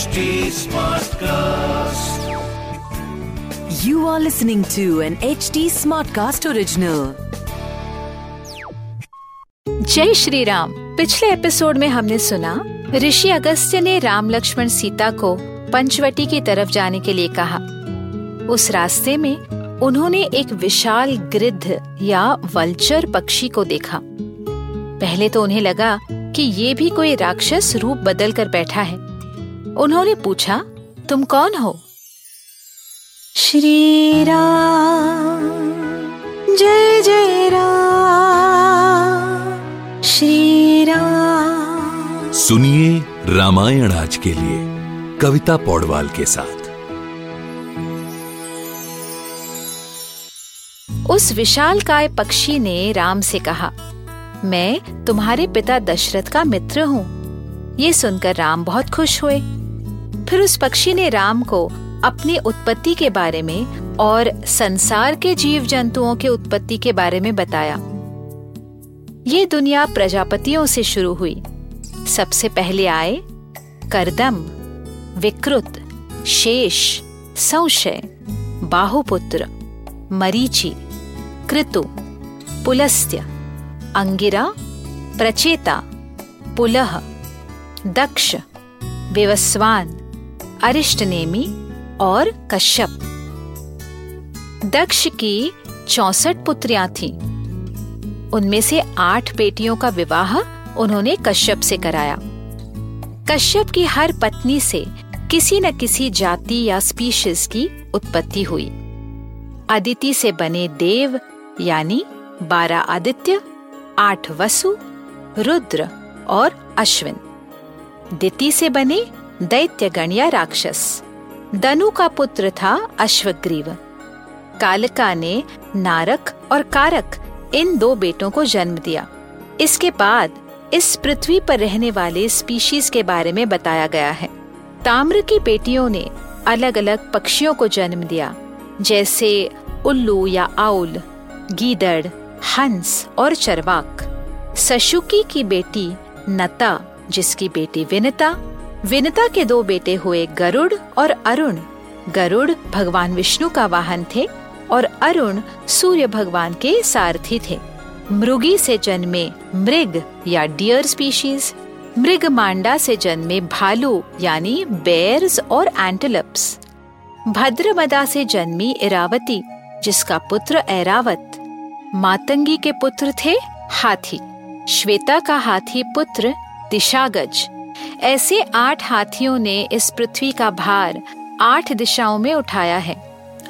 HD Smartcast. You are listening to an HD Smartcast original. जय श्री राम पिछले episode में हमने सुना ऋषि अगस्त्य ने राम लक्ष्मण सीता को पंचवटी की तरफ़ जाने के लिए कहा उस रास्ते में उन्होंने एक विशाल गिद्ध या वल्चर पक्षी को देखा पहले तो उन्हें लगा कि ये भी कोई राक्षस रूप बदल कर बैठा है उन्होंने पूछा तुम कौन हो? श्री राम जय जय राम श्री राम। सुनिए रामायण आज के लिए कविता पौडवाल के साथ। उस विशाल काय पक्षी ने राम से कहा मैं तुम्हारे पिता दशरथ का मित्र हूँ। ये सुनकर राम बहुत खुश हुए। फिर उस पक्षी ने राम को अपनी उत्पत्ति के बारे में और संसार के जीव जंतुओं के उत्पत्ति के बारे में बताया। ये दुनिया प्रजापतियों से शुरू हुई। सबसे पहले आए करदम, विकृत, शेष, संशय, बाहुपुत्र, मरीचि, कृतु, पुलस्त्य, अंगिरा, प्रचेता, पुलह दक्ष, विवस्वान, अरिष्टनेमी और कश्यप। दक्ष की चौसठ पुत्रियाँ थीं। उनमें से आठ बेटियों का विवाह उन्होंने कश्यप से कराया। कश्यप की हर पत्नी से किसी न किसी जाति या स्पीशीज की उत्पत्ति हुई। अदिति से बने देव, यानी बारह आदित्य, आठ वसु, रुद्र और अश्विन। दिति से बने दैत्यगण या राक्षस। दनु का पुत्र था अश्वग्रीव। कालका ने नारक और कारक इन दो बेटों को जन्म दिया। इसके बाद इस पृथ्वी पर रहने वाले स्पीशीज के बारे में बताया गया है। ताम्र की बेटियों ने अलग अलग पक्षियों को जन्म दिया, जैसे उल्लू या आउल, गीदड़, हंस और चरवाक। सशुकी की बेटी नता जिसकी बेटी विनता विनता के दो बेटे हुए गरुड़ और अरुण। गरुड़ भगवान विष्णु का वाहन थे और अरुण सूर्य भगवान के सारथी थे। मृगी से जन्मे मृग या डियर स्पीशीज, मृग मांडा से जन्मे भालू यानी बेर्स और एंटेलप्स भद्रमदा से जन्मी इरावती, जिसका पुत्र ऐरावत। मातंगी के पुत्र थे हाथी। श्वेता का हाथी पुत्र दिशागज। ऐसे आठ हाथियों ने इस पृथ्वी का भार आठ दिशाओं में उठाया है।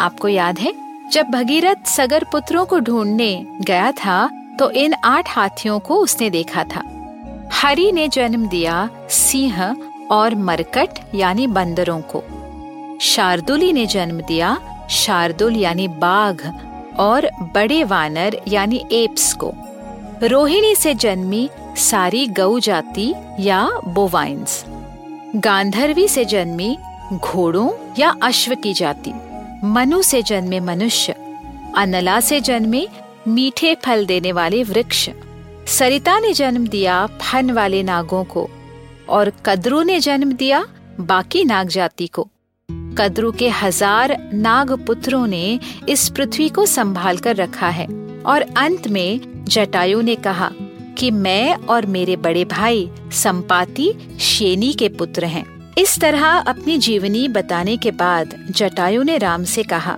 आपको याद है, जब भगीरथ सगर पुत्रों को ढूँढने गया था तो इन आठ हाथियों को उसने देखा था। हरि ने जन्म दिया सिंह और मरकट, यानी बंदरों को। शार्दुली ने जन्म दिया शार्दुल, यानी बाघ, और बड़े वानर, यानी एप्स को। रोहिणी से जन्मी सारी गौ जाति या बोवाइंस गांधर्वी से जन्मी घोड़ों या अश्व की जाति। मनु से जन्मे मनुष्य। अनला से जन्मे मीठे फल देने वाले वृक्ष। सरिता ने जन्म दिया फन वाले नागों को और कद्रू ने जन्म दिया बाकी नाग जाति को। कद्रु के हज़ार नाग पुत्रों ने इस पृथ्वी को संभाल कर रखा है और अंत में जटायु ने कहा कि मैं और मेरे बड़े भाई संपाति शेनी के पुत्र हैं। इस तरह अपनी जीवनी बताने के बाद जटायु ने राम से कहा,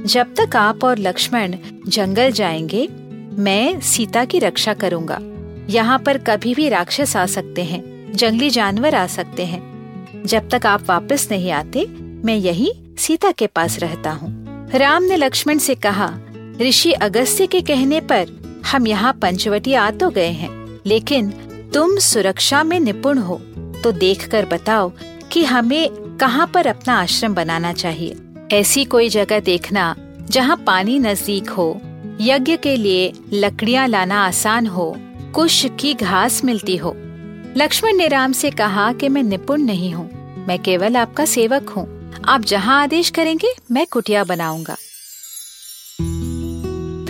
जब तक आप और लक्ष्मण जंगल जाएँगे, मैं सीता की रक्षा करूँगा। यहाँ पर कभी भी राक्षस आ सकते हैं, जंगली जानवर आ सकते हैं। जब तक आप वापस नहीं आते, मैं यही सीता के पास रहता हूँ। राम ने लक्ष्मण से कहा, ऋषि अगस्त्य के कहने पर हम यहाँ पंचवटी आ तो गए हैं। लेकिन तुम सुरक्षा में निपुण हो तो देखकर बताओ कि हमें कहाँ पर अपना आश्रम बनाना चाहिए। ऐसी कोई जगह देखना जहाँ पानी नज़दीक हो, यज्ञ के लिए लकड़ियाँ लाना आसान हो, कुश की घास मिलती हो। लक्ष्मण ने राम से कहा कि मैं निपुण नहीं हूँ, मैं केवल आपका सेवक हूँ। आप जहाँ आदेश करेंगे, मैं कुटिया बनाऊँगा।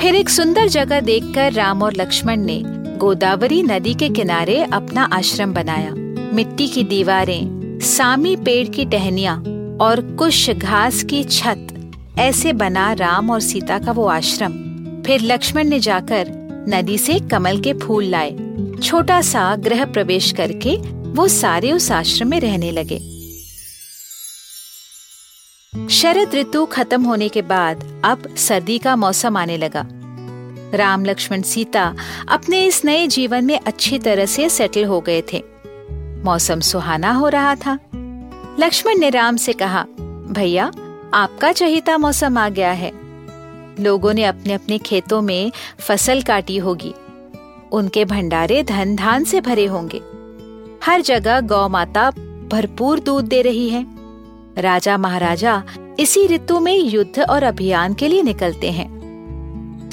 फिर एक सुंदर जगह देखकर राम और लक्ष्मण ने गोदावरी नदी के किनारे अपना आश्रम बनाया। मिट्टी की दीवारें, सामी पेड़ की टहनिया और कुश घास की छत, ऐसे बना राम और सीता का वो आश्रम। फिर लक्ष्मण ने जाकर नदी से कमल के फूल लाए। छोटा सा गृह प्रवेश करके वो सारे उस आश्रम में रहने लगे। शरद ऋतु खत्म होने के बाद अब सर्दी का मौसम आने लगा। राम, लक्ष्मण, सीता अपने इस नए जीवन में अच्छी तरह से सेटल हो गए थे। मौसम सुहाना हो रहा था। लक्ष्मण ने राम से कहा, भैया, आपका चहिता मौसम आ गया है। लोगों ने अपने अपने खेतों में फ़सल काटी होगी। उनके भंडारे धन धान से भरे होंगे। हर जगह गौ माता भरपूर दूध दे रही है। राजा महाराजा इसी ऋतु में युद्ध और अभियान के लिए निकलते हैं।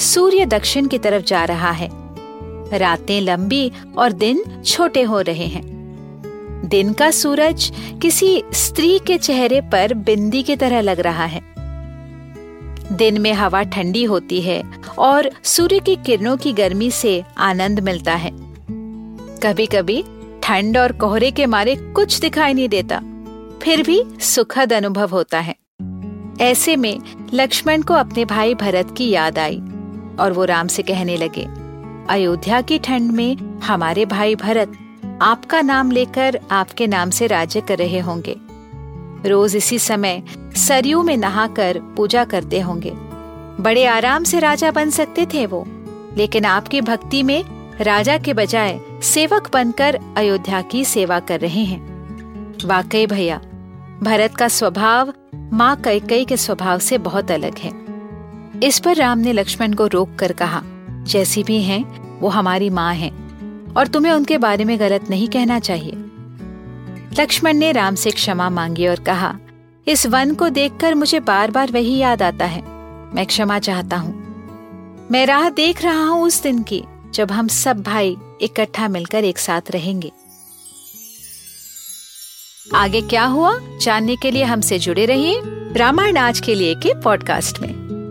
सूर्य दक्षिण की तरफ़ जा रहा है। रातें लंबी और दिन छोटे हो रहे हैं। दिन का सूरज किसी स्त्री के चेहरे पर बिंदी की तरह लग रहा है। दिन में हवा ठंडी होती है और सूर्य की किरणों की गर्मी से आनंद मिलता है। कभी कभी ठंड और कोहरे के मारे कुछ दिखाई नहीं देता, फिर भी सुखद अनुभव होता है। ऐसे में लक्ष्मण को अपने भाई भरत की याद आई। और वो राम से कहने लगे, अयोध्या की ठंड में हमारे भाई भरत आपका नाम लेकर आपके नाम से राज्य कर रहे होंगे। रोज इसी समय सरयू में नहाकर पूजा करते होंगे। बड़े आराम से राजा बन सकते थे वो, लेकिन आपकी भक्ति में राजा के बजाय सेवक बनकर अयोध्या की सेवा कर रहे हैं। वाकई भैया, भरत का स्वभाव माँ कैकई के स्वभाव से बहुत अलग है। इस पर राम ने लक्ष्मण को रोक कर कहा, जैसी भी हैं, वो हमारी माँ हैं, और तुम्हें उनके बारे में गलत नहीं कहना चाहिए लक्ष्मण ने राम से क्षमा मांगी और कहा, इस वन को देखकर मुझे बार बार वही याद आता है। मैं क्षमा चाहता हूँ। मैं राह देख रहा हूँ उस दिन की, जब हम सब भाई इकट्ठा मिलकर एक साथ रहेंगे। आगे क्या हुआ? जानने के लिए हमसे जुड़े रहिए रामायण आज के लिए के पॉडकास्ट में।